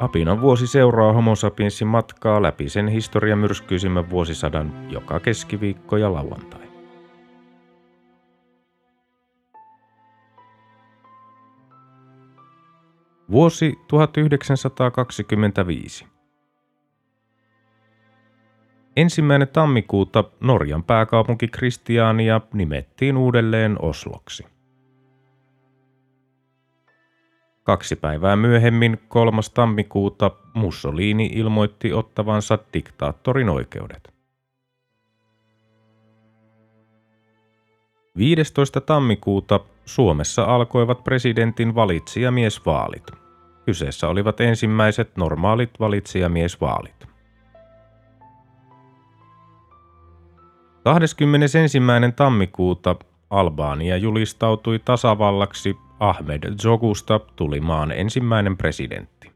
Apinan vuosi seuraa Homo sapiensin matkaa läpi sen historiamyrskyisimmän vuosisadan joka keskiviikko ja lauantai. Vuosi 1925. Ensimmäinen tammikuuta Norjan pääkaupunki Kristiania nimettiin uudelleen Osloksi. Kaksi päivää myöhemmin, 3. tammikuuta, Mussolini ilmoitti ottavansa diktaattorin oikeudet. 15. tammikuuta Suomessa alkoivat presidentin valitsijamiesvaalit. Kyseessä olivat ensimmäiset normaalit valitsijamiesvaalit. 21. tammikuuta Albania julistautui tasavallaksi Ahmed Zogusta tuli maan ensimmäinen presidentti.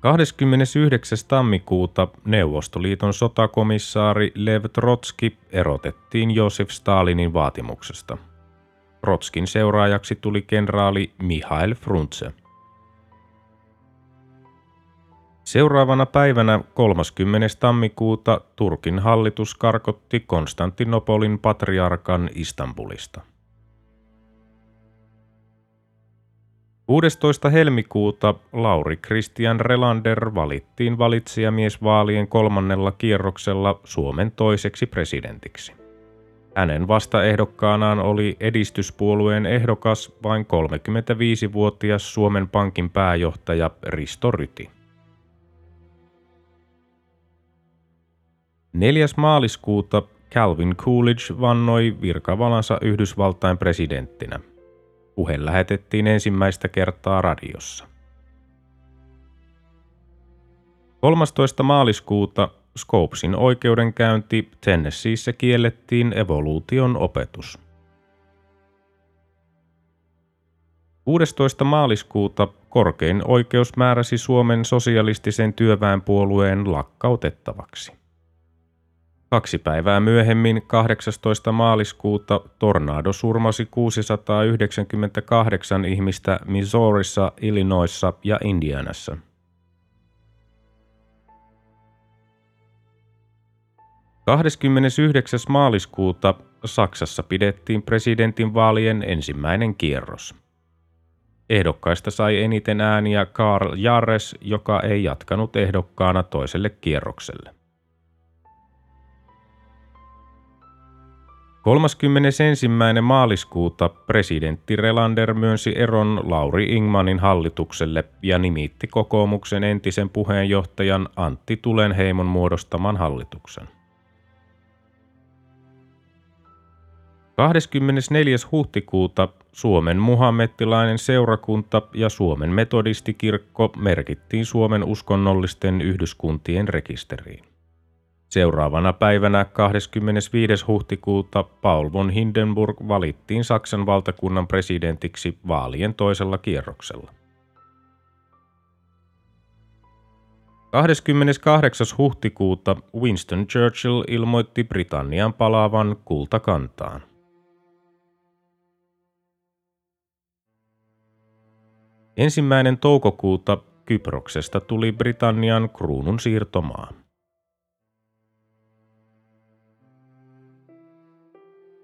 29. tammikuuta Neuvostoliiton sotakomissaari Lev Trotski erotettiin Josef Stalinin vaatimuksesta. Trotskin seuraajaksi tuli kenraali Mihail Frunze. Seuraavana päivänä 30. tammikuuta Turkin hallitus karkotti Konstantinopolin patriarkan Istanbulista. 16. helmikuuta Lauri Christian Relander valittiin valitsijamiesvaalien kolmannella kierroksella Suomen toiseksi presidentiksi. Hänen vastaehdokkaanaan oli edistyspuolueen ehdokas vain 35-vuotias Suomen Pankin pääjohtaja Risto Ryti. 4. maaliskuuta Calvin Coolidge vannoi virkavalansa Yhdysvaltain presidenttinä. Puhe lähetettiin ensimmäistä kertaa radiossa. 13. maaliskuuta Scopesin oikeudenkäynti Tennesseeissä kiellettiin evoluution opetus. 16. maaliskuuta korkein oikeus määräsi Suomen sosialistisen työväenpuolueen lakkautettavaksi. Kaksi päivää myöhemmin, 18. maaliskuuta, tornado surmasi 698 ihmistä Missourissa, Illinoisissa ja Indianassa. Kahdeskymmenesyhdeksäs maaliskuuta Saksassa pidettiin presidentinvaalien ensimmäinen kierros. Ehdokkaista sai eniten ääniä Karl Jarres, joka ei jatkanut ehdokkaana toiselle kierrokselle. 31. maaliskuuta presidentti Relander myönsi eron Lauri Ingmanin hallitukselle ja nimitti kokoomuksen entisen puheenjohtajan Antti Tulenheimon muodostaman hallituksen. 24. huhtikuuta Suomen muhammettilainen seurakunta ja Suomen metodistikirkko merkittiin Suomen uskonnollisten yhdyskuntien rekisteriin. Seuraavana päivänä 25. huhtikuuta Paul von Hindenburg valittiin Saksan valtakunnan presidentiksi vaalien toisella kierroksella. 28. huhtikuuta Winston Churchill ilmoitti Britannian palaavan kultakantaan. Ensimmäinen toukokuuta Kyproksesta tuli Britannian kruunun siirtomaa.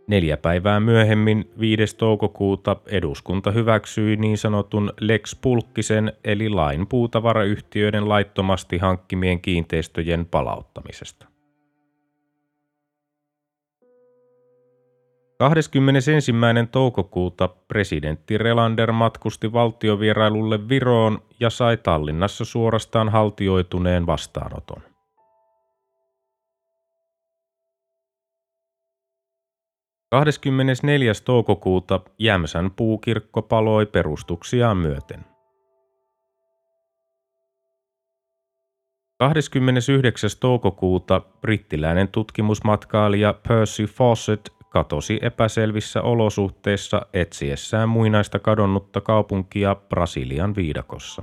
Neljä päivää myöhemmin, 5. toukokuuta, eduskunta hyväksyi niin sanotun Lex Pulkkisen eli lain puutavarayhtiöiden laittomasti hankkimien kiinteistöjen palauttamisesta. 21. toukokuuta presidentti Relander matkusti valtiovierailulle Viroon ja sai Tallinnassa suorastaan haltioituneen vastaanoton. 24. toukokuuta Jämsän puukirkko paloi perustuksiaan myöten. 29. toukokuuta brittiläinen tutkimusmatkailija Percy Fawcett katosi epäselvissä olosuhteissa etsiessään muinaista kadonnutta kaupunkia Brasilian viidakossa.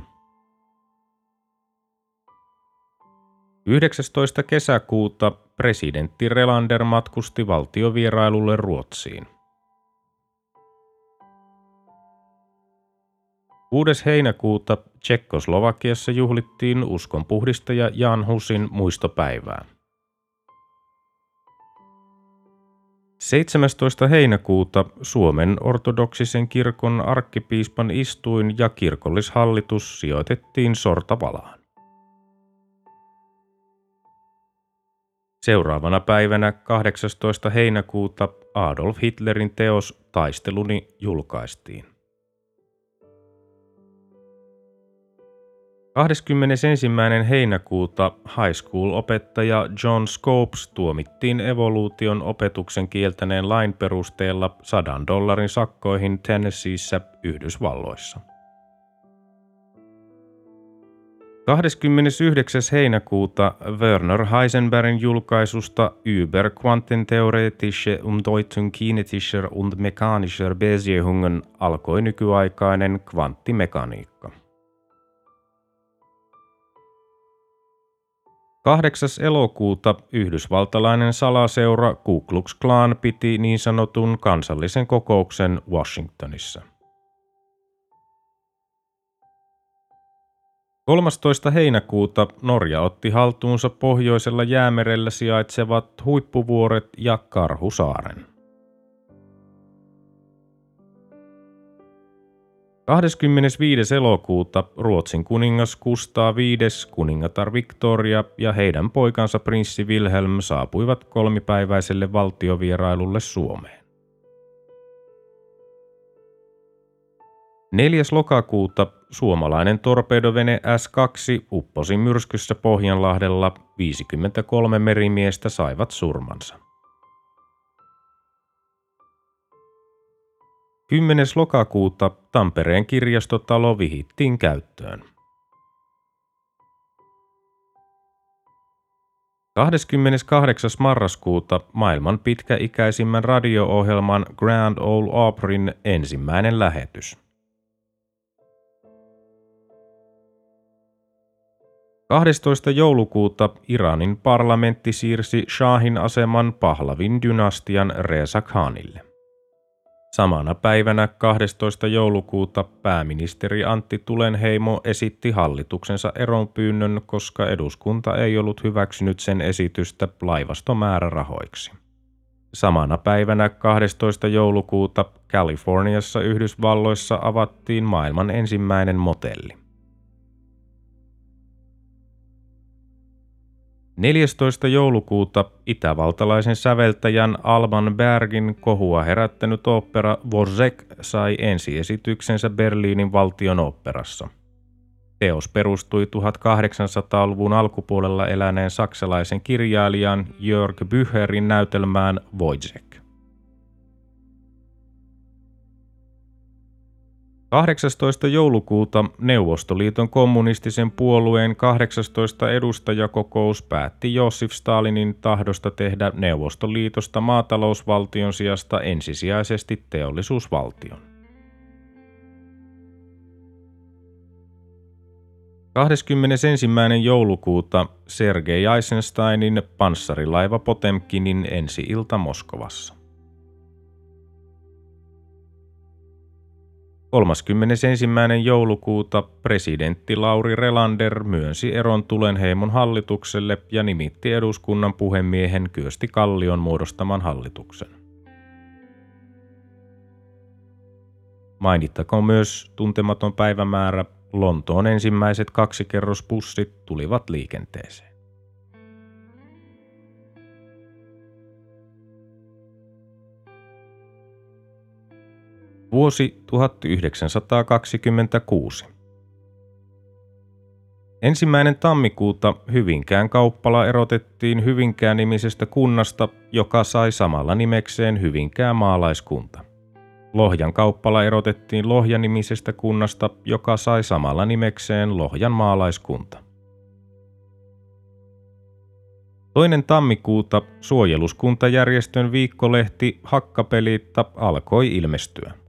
19. kesäkuuta presidentti Relander matkusti valtiovierailulle Ruotsiin. 6. heinäkuuta Tsekkoslovakiassa juhlittiin uskonpuhdistaja Jan Husin muistopäivää. 17. heinäkuuta Suomen ortodoksisen kirkon arkkipiispan istuin ja kirkollishallitus sijoitettiin Sortavalaan. Seuraavana päivänä 18. heinäkuuta Adolf Hitlerin teos Taisteluni julkaistiin. 21. heinäkuuta high school-opettaja John Scopes tuomittiin evoluution opetuksen kieltäneen lain perusteella sadan dollarin sakkoihin Tennesseeissä Yhdysvalloissa. 29. heinäkuuta Werner Heisenbergin julkaisusta Über Quantentheoretische und Deutung kinetischer und mechanischer Beziehungen alkoi nykyaikainen kvanttimekaniikka. 8. elokuuta yhdysvaltalainen salaseura Ku Klux Klan piti niin sanotun kansallisen kokouksen Washingtonissa. 13. heinäkuuta Norja otti haltuunsa pohjoisella jäämerellä sijaitsevat huippuvuoret ja Karhusaaren. 25. elokuuta Ruotsin kuningas Kustaa V, kuningatar Victoria ja heidän poikansa prinssi Wilhelm saapuivat kolmipäiväiselle valtiovierailulle Suomeen. 4. lokakuuta suomalainen torpedovene S2 upposi myrskyssä Pohjanlahdella, 53 merimiestä saivat surmansa. 10. lokakuuta Tampereen kirjastotalo vihittiin käyttöön. 28. marraskuuta maailman pitkäikäisimmän radio-ohjelman Grand Ole Opryn ensimmäinen lähetys. 12. joulukuuta Iranin parlamentti siirsi Shahin aseman Pahlavin dynastian Reza Khanille. Samana päivänä 12. joulukuuta pääministeri Antti Tulenheimo esitti hallituksensa eronpyynnön, koska eduskunta ei ollut hyväksynyt sen esitystä laivastomäärärahoiksi. Samana päivänä 12. joulukuuta Kaliforniassa Yhdysvalloissa avattiin maailman ensimmäinen motelli. 14. joulukuuta itävaltalaisen säveltäjän Alban Bergin kohua herättänyt opera Vorzek sai ensiesityksensä Berliinin valtion operassa. Teos perustui 1800-luvun alkupuolella eläneen saksalaisen kirjailijan Jörg Bücherin näytelmään Wojciech. 18. joulukuuta Neuvostoliiton kommunistisen puolueen 18 edustajakokous päätti Josif Stalinin tahdosta tehdä Neuvostoliitosta maatalousvaltion sijasta ensisijaisesti teollisuusvaltion. 21. joulukuuta Sergei Eisensteinin panssarilaiva Potemkinin ensi-ilta Moskovassa. 31. joulukuuta presidentti Lauri Relander myönsi eron Tulenheimon hallitukselle ja nimitti eduskunnan puhemiehen Kyösti Kallion muodostaman hallituksen. Mainittakoon myös tuntematon päivämäärä Lontoon ensimmäiset kaksikerrospussit tulivat liikenteeseen. Vuosi 1926. Ensimmäinen tammikuuta Hyvinkään kauppala erotettiin Hyvinkään nimisestä kunnasta, joka sai samalla nimekseen Hyvinkään maalaiskunta. Lohjan kauppala erotettiin Lohjan nimisestä kunnasta, joka sai samalla nimekseen Lohjan maalaiskunta. Toinen tammikuuta suojeluskuntajärjestön viikkolehti Hakkapelitta alkoi ilmestyä.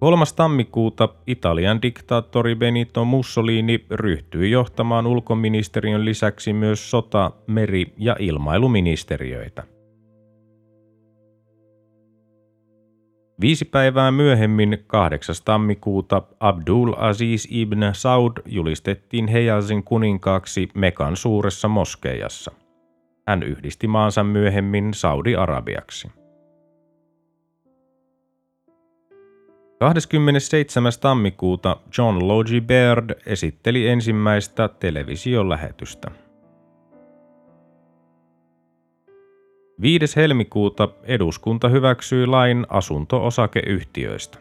3. tammikuuta Italian diktaattori Benito Mussolini ryhtyi johtamaan ulkoministeriön lisäksi myös sota-, meri- ja ilmailuministeriöitä. Viisi päivää myöhemmin, 8. tammikuuta, Abdul Aziz ibn Saud julistettiin Hejazin kuninkaaksi Mekan suuressa moskeijassa. Hän yhdisti maansa myöhemmin Saudi-Arabiaksi. 27. tammikuuta John Logie Baird esitteli ensimmäistä televisiolähetystä. 5. helmikuuta eduskunta hyväksyi lain asunto-osakeyhtiöistä.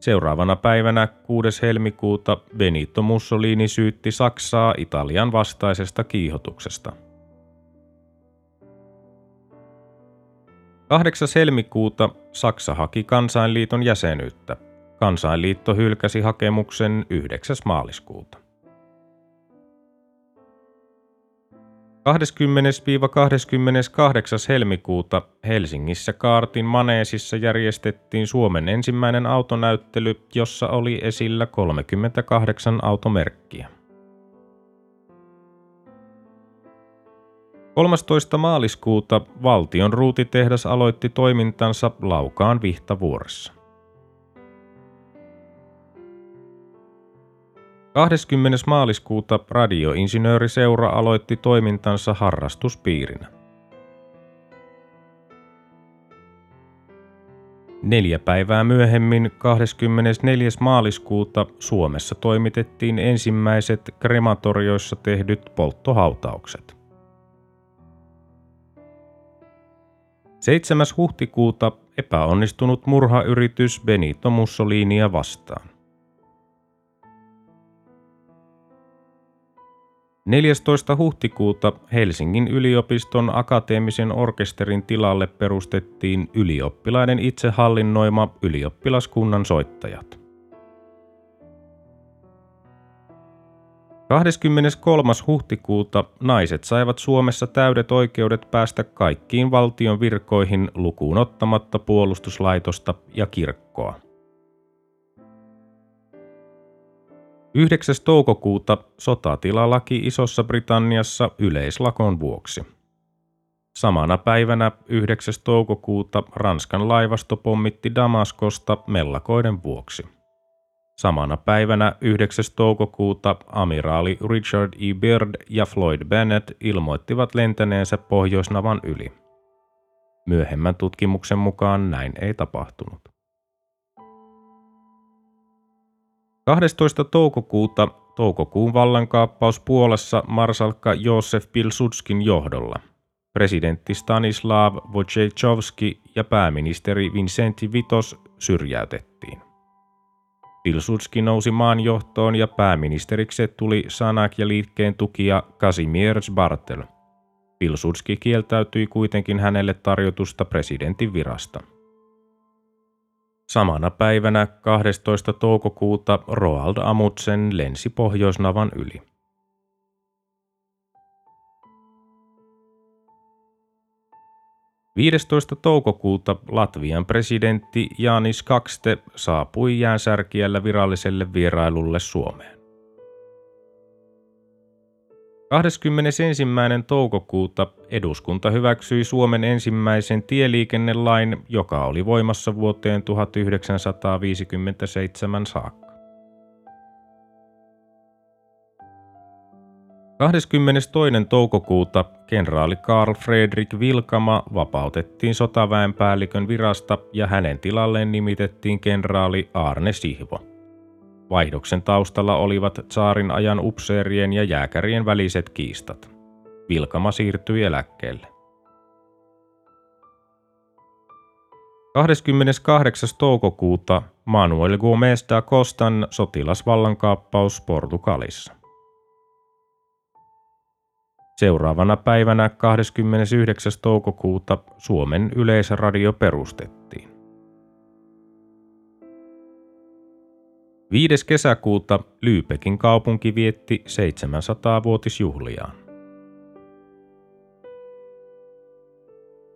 Seuraavana päivänä 6. helmikuuta Benito Mussolini syytti Saksaa Italian vastaisesta kiihotuksesta. 8. helmikuuta Saksa haki kansainliiton jäsenyyttä. Kansainliitto hylkäsi hakemuksen 9. maaliskuuta. 20-28. helmikuuta Helsingissä Kaartin maneesissa järjestettiin Suomen ensimmäinen autonäyttely, jossa oli esillä 38 automerkkiä. 13. maaliskuuta valtion ruutitehdas aloitti toimintansa Laukaan Vihtavuoressa. 20. maaliskuuta radioinsinööriseura aloitti toimintansa harrastuspiirinä. Neljä päivää myöhemmin, 24. maaliskuuta, Suomessa toimitettiin ensimmäiset krematorioissa tehdyt polttohautaukset. 7. huhtikuuta epäonnistunut murhayritys Benito Mussolinia vastaan. 14. huhtikuuta Helsingin yliopiston akateemisen orkesterin tilalle perustettiin ylioppilaiden itsehallinnoima ylioppilaskunnan soittajat. 23. huhtikuuta naiset saivat Suomessa täydet oikeudet päästä kaikkiin valtion virkoihin lukuun ottamatta puolustuslaitosta ja kirkkoa. 9. toukokuuta sotatilalaki Isossa Britanniassa yleislakon vuoksi. Samana päivänä 9. toukokuuta Ranskan laivasto pommitti Damaskosta mellakoiden vuoksi. Samana päivänä 9. toukokuuta amiraali Richard E. Byrd ja Floyd Bennett ilmoittivat lentäneensä Pohjoisnavan yli. Myöhemmän tutkimuksen mukaan näin ei tapahtunut. 12. toukokuuta toukokuun vallankaappaus Puolassa marsalkka Josef Pilsudskin johdolla. Presidentti Stanislav Wojciechowski ja pääministeri Vincenti Vitos syrjäytettiin. Pilsudski nousi maan johtoon ja pääministeriksi tuli Sanak ja liikkeen tukija Kazimierz Bartel. Pilsudski kieltäytyi kuitenkin hänelle tarjotusta presidentin virasta. Samana päivänä 12. toukokuuta Roald Amundsen lensi Pohjoisnavan yli. Viidestoista toukokuuta Latvian presidentti Janis Kakste saapui jäänsärkiällä viralliselle vierailulle Suomeen. 21. toukokuuta eduskunta hyväksyi Suomen ensimmäisen tieliikennelain, joka oli voimassa vuoteen 1957 saakka. 22. toukokuuta kenraali Karl Fredrik Vilkama vapautettiin sotaväenpäällikön virasta ja hänen tilalleen nimitettiin kenraali Arne Sihvo. Vaihdoksen taustalla olivat saarin ajan upseerien ja jääkärien väliset kiistat. Vilkama siirtyi eläkkeelle. 28. toukokuuta Manuel Gómez da Costan sotilasvallankaappaus Portugalissa. Seuraavana päivänä 29. toukokuuta Suomen yleisradio perustettiin. 5. kesäkuuta Lyypekin kaupunki vietti 700-vuotisjuhliaan.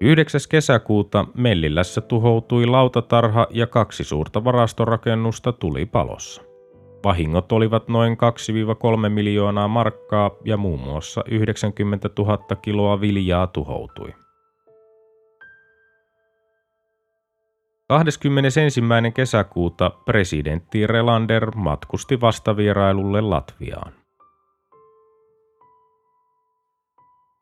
9. kesäkuuta Mellilässä tuhoutui lautatarha ja kaksi suurta varastorakennusta tuli palossa. Vahingot olivat noin 2-3 miljoonaa markkaa ja muun muassa 90 000 kiloa viljaa tuhoutui. 21. kesäkuuta presidentti Relander matkusti vastavierailulle Latviaan.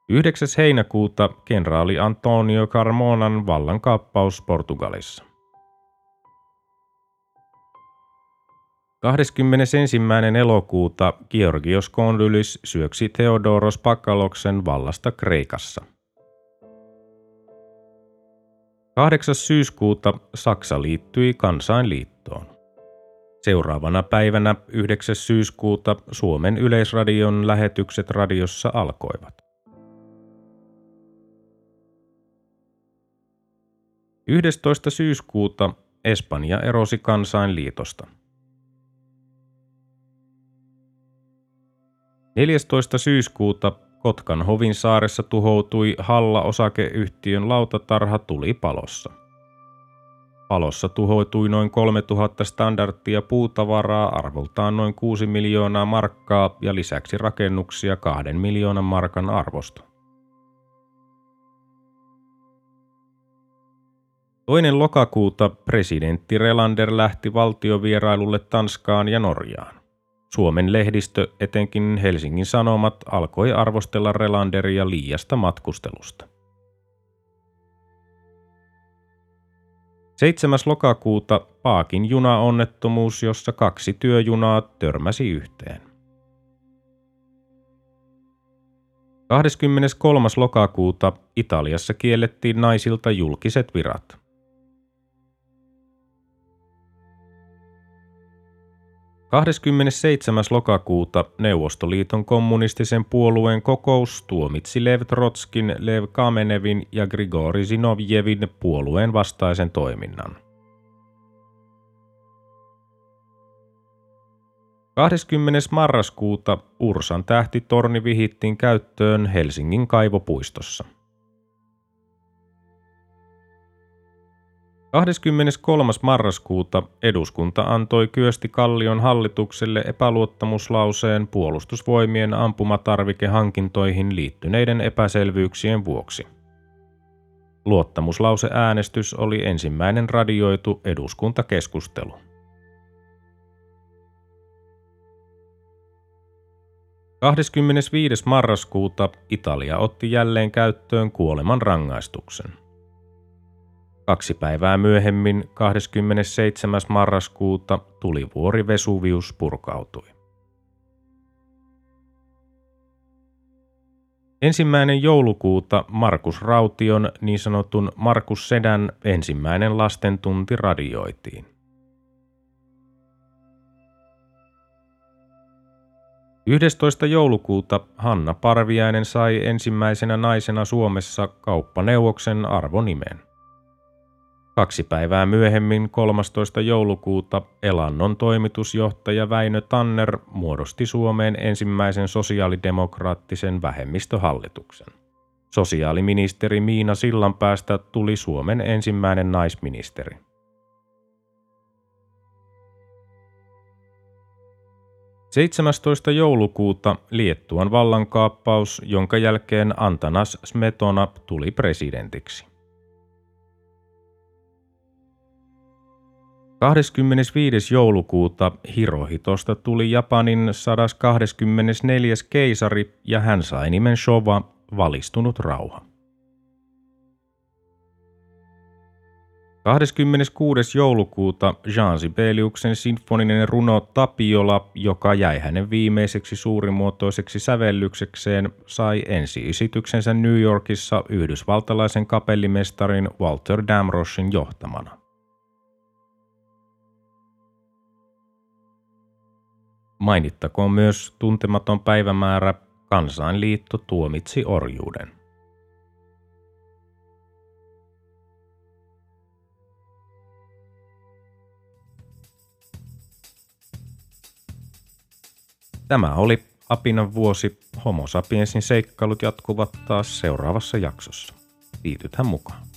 9. heinäkuuta kenraali Antonio Carmonan vallankaappaus Portugalissa. 21. elokuuta Georgios Kondylis syöksi Theodoros Pakaloksen vallasta Kreikassa. 8. syyskuuta Saksa liittyi kansainliittoon. Seuraavana päivänä 9. syyskuuta Suomen yleisradion lähetykset radiossa alkoivat. 11. syyskuuta Espanja erosi kansainliitosta. 14. syyskuuta Kotkan hovin saaressa tuhoutui Halla-osakeyhtiön lautatarha tuli palossa. Palossa tuhoutui noin 3000 standardtia puutavaraa arvoltaan noin 6 miljoonaa markkaa ja lisäksi rakennuksia 2 miljoonan markan arvosta. Toinen lokakuuta presidentti Relander lähti valtiovierailulle Tanskaan ja Norjaan. Suomen lehdistö, etenkin Helsingin Sanomat, alkoi arvostella Relanderia liiasta matkustelusta. 7. lokakuuta Paakin junaonnettomuus, jossa kaksi työjunaa törmäsi yhteen. 23. lokakuuta Italiassa kiellettiin naisilta julkiset virat. 27. lokakuuta Neuvostoliiton kommunistisen puolueen kokous tuomitsi Lev Trotskin, Lev Kamenevin ja Grigori Zinovjevin puolueen vastaisen toiminnan. 20. marraskuuta Ursan tähtitorni vihittiin käyttöön Helsingin kaivopuistossa. 23. marraskuuta eduskunta antoi Kyösti Kallion hallitukselle epäluottamuslauseen puolustusvoimien ampumatarvikehankintoihin liittyneiden epäselvyyksien vuoksi. Luottamuslauseäänestys oli ensimmäinen radioitu eduskuntakeskustelu. Kahdeskymmenesviides marraskuuta Italia otti jälleen käyttöön kuoleman rangaistuksen. Kaksi päivää myöhemmin, 27. marraskuuta, tulivuori Vesuvius purkautui. Ensimmäinen joulukuuta Markus Raution niin sanotun Markus Sedän ensimmäinen lastentunti radioitiin. 11. joulukuuta Hanna Parviainen sai ensimmäisenä naisena Suomessa kauppaneuvoksen arvonimen. Kaksi päivää myöhemmin 13. joulukuuta Elannon toimitusjohtaja Väinö Tanner muodosti Suomeen ensimmäisen sosiaalidemokraattisen vähemmistöhallituksen. Sosiaaliministeri Miina Sillanpäästä tuli Suomen ensimmäinen naisministeri. Seitsemästoista joulukuuta Liettuan vallankaappaus, jonka jälkeen Antanas Smetona tuli presidentiksi. 25. joulukuuta Hirohitosta tuli Japanin 124. keisari ja hän sai nimen Showa, valistunut rauha. 26. joulukuuta Jean Sibeliuksen sinfoninen runo Tapiola, joka jäi hänen viimeiseksi suurimuotoiseksi sävellyksekseen, sai ensi-esityksensä New Yorkissa yhdysvaltalaisen kapellimestarin Walter Damroshin johtamana. Mainittakoon myös tuntematon päivämäärä Kansainliitto tuomitsi orjuuden. Tämä oli Apinan vuosi. Homo sapiensin seikkailut jatkuvat taas seuraavassa jaksossa. Liitythän mukaan.